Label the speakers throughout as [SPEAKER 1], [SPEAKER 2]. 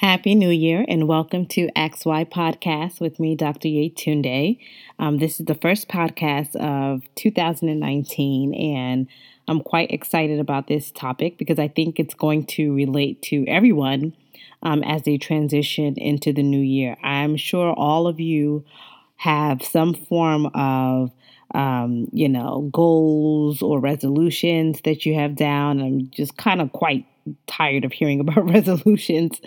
[SPEAKER 1] Happy New Year and welcome to XY Podcast with me, Dr. Yetunde. Um, this is the first podcast of 2019, and I'm quite excited about this topic because I think it's going to relate to everyone um, as they transition into the new year. I'm sure all of you have some form of um, you know, goals or resolutions that you have down. I'm just kind of quite tired of hearing about resolutions.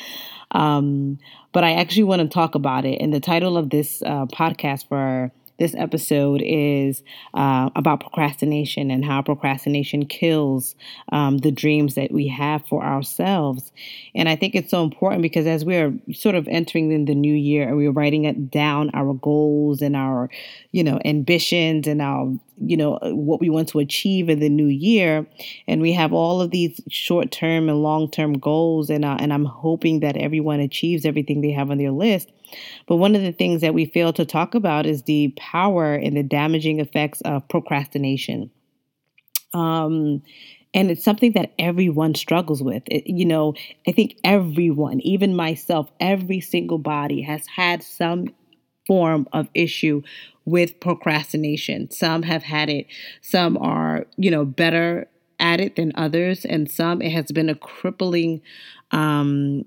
[SPEAKER 1] Um, but I actually want to talk about it. And the title of this uh, podcast for this episode is uh, about procrastination and how procrastination kills um, the dreams that we have for ourselves. And I think it's so important because as we're sort of entering in the new year and we're writing it down our goals and our, you know, ambitions and our you know what we want to achieve in the new year. And we have all of these short-term and long-term goals and uh, and I'm hoping that everyone achieves everything they have on their list. But one of the things that we fail to talk about is the power and the damaging effects of procrastination. Um and it's something that everyone struggles with. It, you know, I think everyone, even myself, every single body has had some form of issue with procrastination. Some have had it, some are, you know, better at it than others, and some it has been a crippling, um,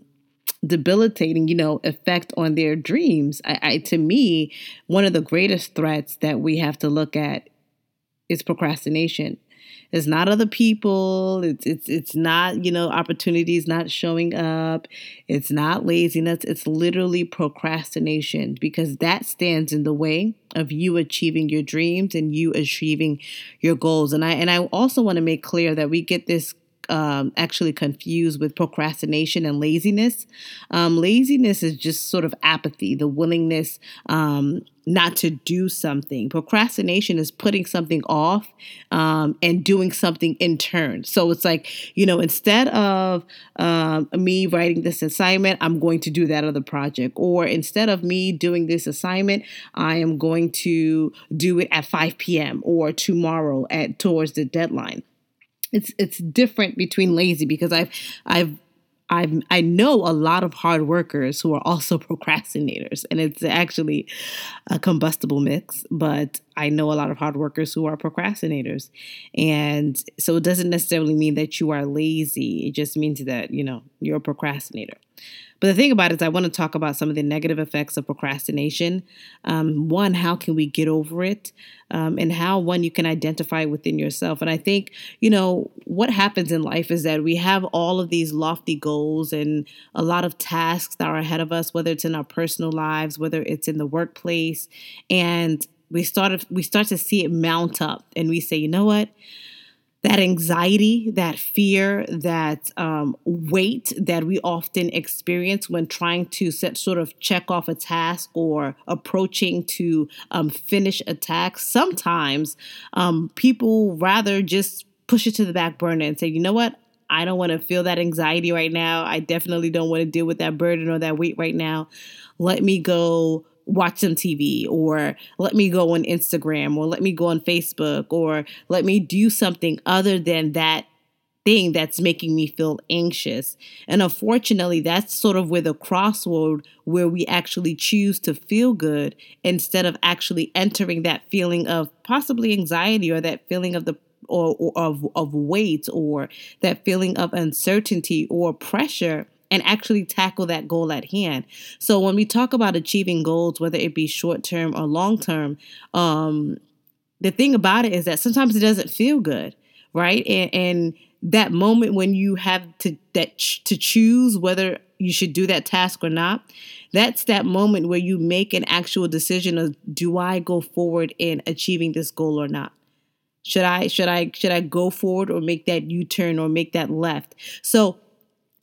[SPEAKER 1] debilitating, you know, effect on their dreams. I, I, to me, one of the greatest threats that we have to look at is procrastination. It's not other people. It's it's it's not, you know, opportunities not showing up. It's not laziness. It's literally procrastination because that stands in the way of you achieving your dreams and you achieving your goals. And I and I also want to make clear that we get this um, actually confused with procrastination and laziness. Um, laziness is just sort of apathy, the willingness um, not to do something. Procrastination is putting something off um, and doing something in turn. So it's like, you know, instead of um, me writing this assignment, I'm going to do that other project. Or instead of me doing this assignment, I am going to do it at 5 p.m. or tomorrow at towards the deadline it's it's different between lazy because I've I've I've I know a lot of hard workers who are also procrastinators, and it's actually a combustible mix. But I know a lot of hard workers who are procrastinators, and so it doesn't necessarily mean that you are lazy. It just means that you know you're a procrastinator. But the thing about it is, I want to talk about some of the negative effects of procrastination. Um, one, how can we get over it? Um, and how, one, you can identify within yourself. And I think, you know, what happens in life is that we have all of these lofty goals and a lot of tasks that are ahead of us, whether it's in our personal lives, whether it's in the workplace. And we start, we start to see it mount up and we say, you know what? That anxiety, that fear, that um, weight that we often experience when trying to set, sort of check off a task or approaching to um, finish a task. Sometimes um, people rather just push it to the back burner and say, you know what? I don't want to feel that anxiety right now. I definitely don't want to deal with that burden or that weight right now. Let me go watch some TV or let me go on Instagram or let me go on Facebook or let me do something other than that thing that's making me feel anxious. And unfortunately, that's sort of where the crossroad where we actually choose to feel good instead of actually entering that feeling of possibly anxiety or that feeling of the or, or of of weight or that feeling of uncertainty or pressure and actually tackle that goal at hand. So when we talk about achieving goals, whether it be short term or long term, um, the thing about it is that sometimes it doesn't feel good, right? And, and that moment when you have to that ch- to choose whether you should do that task or not, that's that moment where you make an actual decision of do I go forward in achieving this goal or not? Should I should I should I go forward or make that U-turn or make that left? So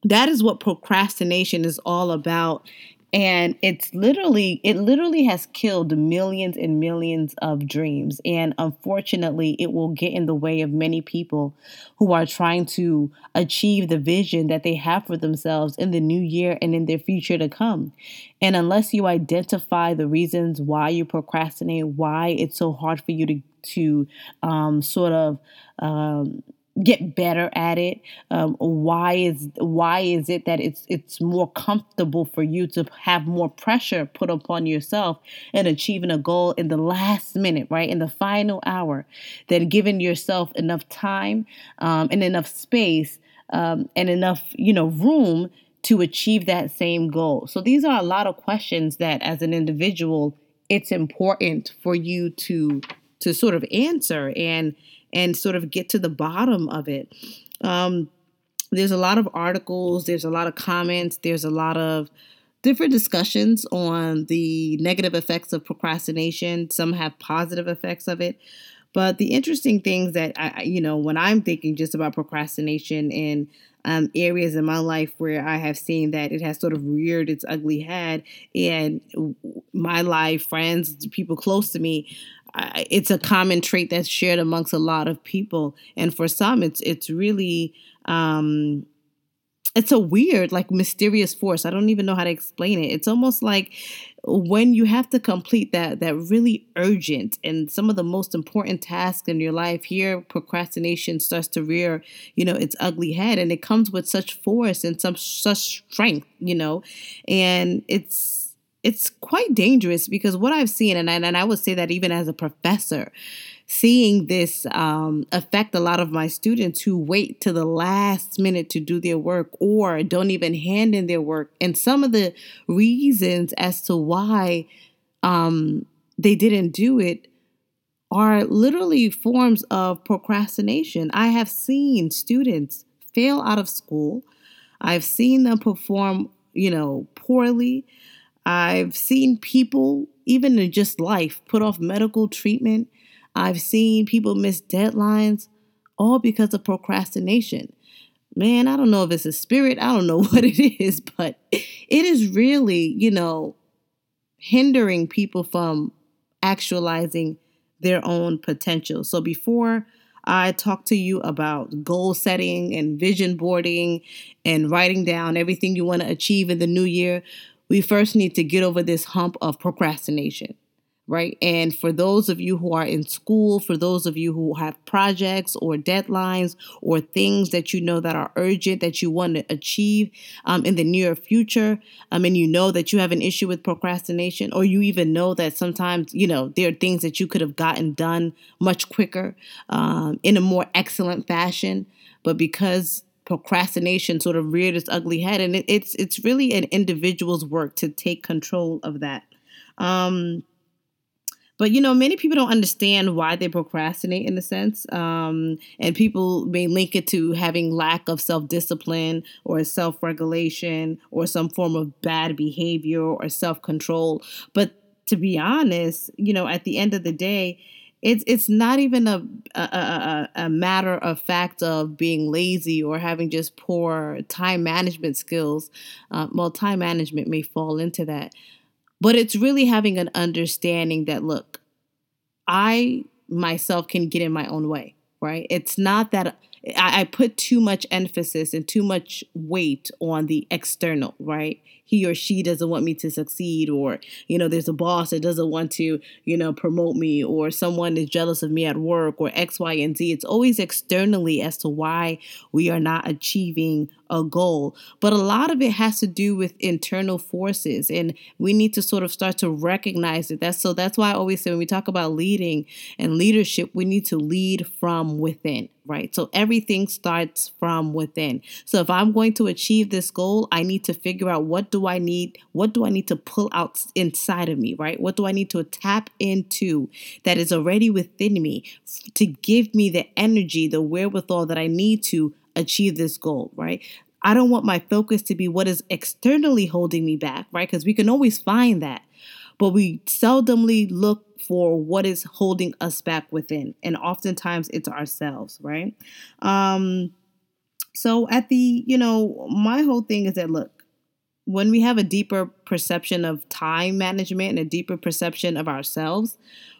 [SPEAKER 1] that is what procrastination is all about. And it's literally it literally has killed millions and millions of dreams. And unfortunately it will get in the way of many people who are trying to achieve the vision that they have for themselves in the new year and in their future to come. And unless you identify the reasons why you procrastinate why it's so hard for you to to um, sort of um, get better at it um, why is why is it that it's it's more comfortable for you to have more pressure put upon yourself in achieving a goal in the last minute right? In the final hour than giving yourself enough time um, and enough space um, and enough you know room to achieve that same goal. So these are a lot of questions that as an individual it's important for you to to sort of answer. And and sort of get to the bottom of it. Um, there's a lot of articles, there's a lot of comments, there's a lot of different discussions on the negative effects of procrastination. Some have positive effects of it. But the interesting things that I, you know, when I'm thinking just about procrastination in um, areas in my life where I have seen that it has sort of reared its ugly head, and my life, friends, people close to me it's a common trait that's shared amongst a lot of people. And for some it's it's really um it's a weird like mysterious force. I don't even know how to explain it. It's almost like when you have to complete that that really urgent and some of the most important tasks in your life here procrastination starts to rear you know its ugly head. And it comes with such force and some such strength you know? And it's it's quite dangerous because what I've seen, and I, and I would say that even as a professor, seeing this um, affect a lot of my students who wait to the last minute to do their work or don't even hand in their work. And some of the reasons as to why um, they didn't do it are literally forms of procrastination. I have seen students fail out of school. I've seen them perform, you know, poorly. I've seen people, even in just life, put off medical treatment. I've seen people miss deadlines, all because of procrastination. Man, I don't know if it's a spirit, I don't know what it is, but it is really, you know, hindering people from actualizing their own potential. So before I talk to you about goal setting and vision boarding and writing down everything you want to achieve in the new year, we first need to get over this hump of procrastination, right? And for those of you who are in school, for those of you who have projects or deadlines or things that you know that are urgent that you want to achieve um, in the near future, um, and you know that you have an issue with procrastination, or you even know that sometimes, you know, there are things that you could have gotten done much quicker um, in a more excellent fashion, but because procrastination sort of reared its ugly head and it, it's it's really an individual's work to take control of that. Um but you know many people don't understand why they procrastinate in a sense um, and people may link it to having lack of self-discipline or self-regulation or some form of bad behavior or self-control. But to be honest you know at the end of the day it's it's not even a a, a, a matter of fact of being lazy or having just poor time management skills. Uh, well, time management may fall into that, but it's really having an understanding that look, I myself can get in my own way. Right? It's not that I, I put too much emphasis and too much weight on the external. Right? He or she doesn't want me to succeed or you know there's a boss that doesn't want to you know promote me or someone is jealous of me at work or x y and z it's always externally as to why we are not achieving a goal but a lot of it has to do with internal forces and we need to sort of start to recognize it that's so that's why i always say when we talk about leading and leadership we need to lead from within right? So everything starts from within. So if I'm going to achieve this goal, I need to figure out what do I need? What do I need to pull out inside of me, right? What do I need to tap into that is already within me to give me the energy, the wherewithal that I need to achieve this goal, right? I don't want my focus to be what is externally holding me back, right? Because we can always find that. But we seldomly look for what is holding us back within. And oftentimes it's ourselves, right? Um, so at the, you know, my whole thing is that look, when we have a deeper perception of time management and a deeper perception of ourselves,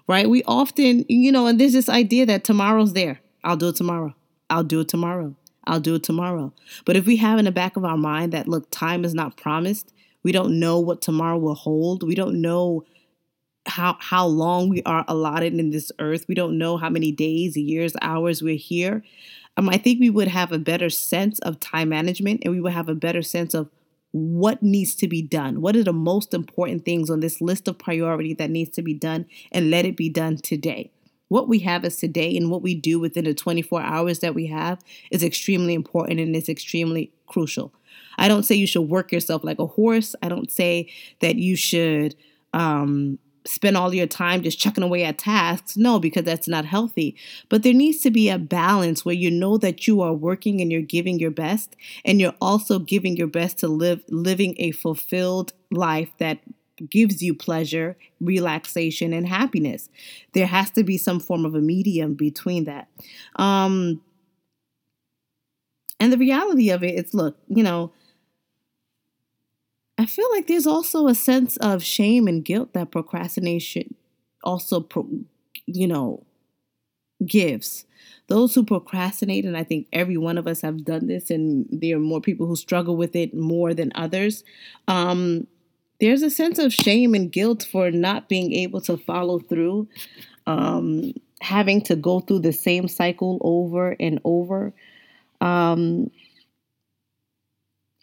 [SPEAKER 1] right? We often, you know, and there's this idea that tomorrow's there. I'll do it tomorrow. I'll do it tomorrow. I'll do it tomorrow. But if we have in the back of our mind that, look, time is not promised, we don't know what tomorrow will hold, we don't know how how long we are allotted in this earth. We don't know how many days, years, hours we're here. um, I think we would have a better sense of time management and we would have a better sense of what needs to be done. What are the most important things on this list of priority that needs to be done and let it be done today. What we have is today and what we do within the 24 hours that we have is extremely important and it's extremely crucial. I don't say you should work yourself like a horse. I don't say that you should um, spend all your time just chucking away at tasks. No, because that's not healthy. But there needs to be a balance where you know that you are working and you're giving your best and you're also giving your best to live living a fulfilled life that gives you pleasure, relaxation and happiness. There has to be some form of a medium between that. Um and the reality of it is look, you know, I feel like there's also a sense of shame and guilt that procrastination also, pro, you know, gives. Those who procrastinate, and I think every one of us have done this, and there are more people who struggle with it more than others. Um, there's a sense of shame and guilt for not being able to follow through, um, having to go through the same cycle over and over. Um,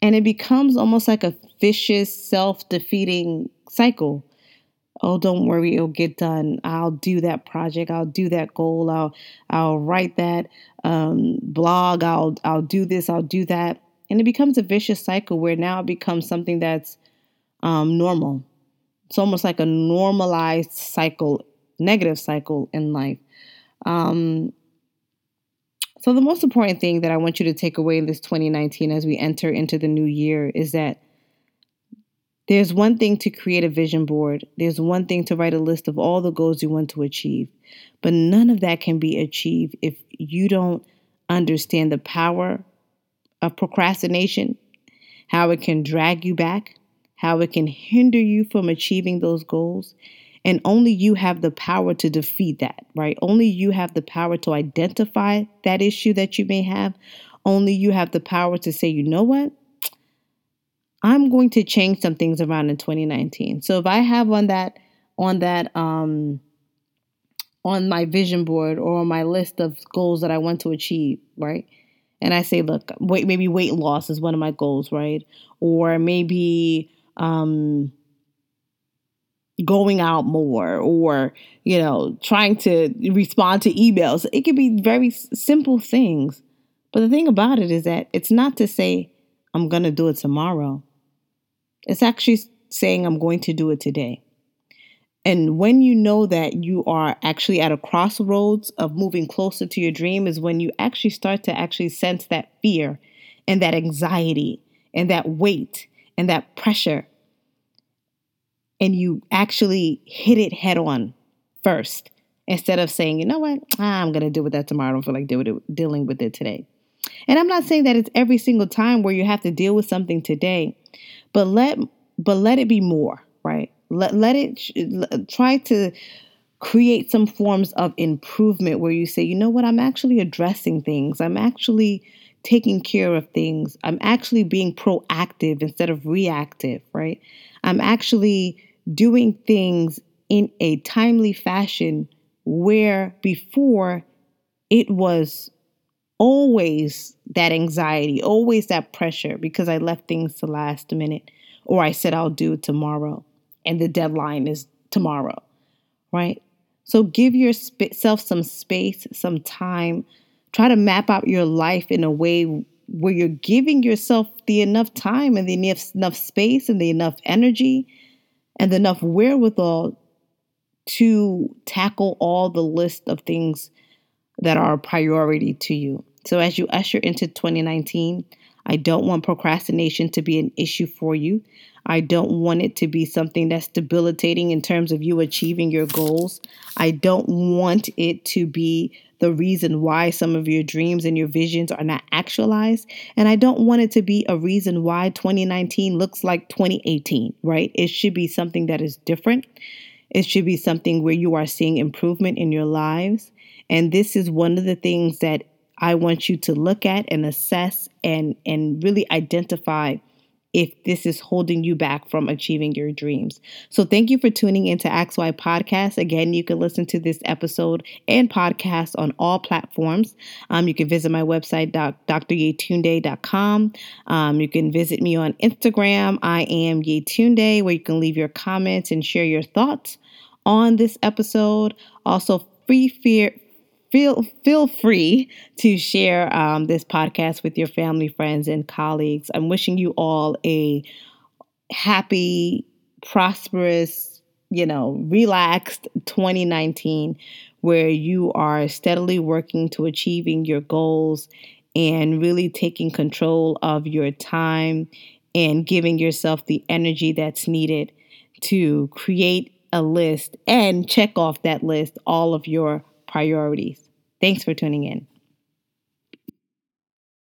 [SPEAKER 1] and it becomes almost like a vicious, self defeating cycle. Oh, don't worry, it'll get done. I'll do that project. I'll do that goal. I'll I'll write that um, blog. I'll I'll do this. I'll do that, and it becomes a vicious cycle where now it becomes something that's um, normal. It's almost like a normalized cycle, negative cycle in life. Um, so, the most important thing that I want you to take away in this 2019 as we enter into the new year is that there's one thing to create a vision board, there's one thing to write a list of all the goals you want to achieve, but none of that can be achieved if you don't understand the power of procrastination, how it can drag you back, how it can hinder you from achieving those goals, and only you have the power to defeat that, right? Only you have the power to identify that issue that you may have. Only you have the power to say, you know what? I'm going to change some things around in 2019. So if I have on that on that um on my vision board or on my list of goals that I want to achieve, right? And I say, look, wait, maybe weight loss is one of my goals, right? Or maybe um going out more or you know trying to respond to emails. It could be very simple things. But the thing about it is that it's not to say i'm going to do it tomorrow. It's actually saying i'm going to do it today. And when you know that you are actually at a crossroads of moving closer to your dream is when you actually start to actually sense that fear and that anxiety and that weight and that pressure and you actually hit it head on first instead of saying, you know what, I'm going to deal with that tomorrow. I don't feel like dealing with it today. And I'm not saying that it's every single time where you have to deal with something today, but let but let it be more, right? Let let it try to create some forms of improvement where you say, you know what, I'm actually addressing things. I'm actually taking care of things. I'm actually being proactive instead of reactive, right? I'm actually doing things in a timely fashion where before it was always that anxiety, always that pressure because I left things to last a minute or I said I'll do it tomorrow and the deadline is tomorrow, right? So give yourself some space, some time. Try to map out your life in a way where you're giving yourself the enough time and the enough, enough space and the enough energy and enough wherewithal to tackle all the list of things that are a priority to you. So, as you usher into 2019, I don't want procrastination to be an issue for you. I don't want it to be something that's debilitating in terms of you achieving your goals. I don't want it to be the reason why some of your dreams and your visions are not actualized. And I don't want it to be a reason why 2019 looks like 2018, right? It should be something that is different. It should be something where you are seeing improvement in your lives. And this is one of the things that I want you to look at and assess and, and really identify if this is holding you back from achieving your dreams. So thank you for tuning into Ask Why Podcast. Again, you can listen to this episode and podcast on all platforms. Um, you can visit my website, doc, dryetunde.com. Um, you can visit me on Instagram. I am Yetunde, where you can leave your comments and share your thoughts on this episode. Also, free fear feel feel free to share um, this podcast with your family, friends, and colleagues. I'm wishing you all a happy, prosperous, you know, relaxed 2019, where you are steadily working to achieving your goals and really taking control of your time and giving yourself the energy that's needed to create a list and check off that list all of your priorities. Thanks for tuning in.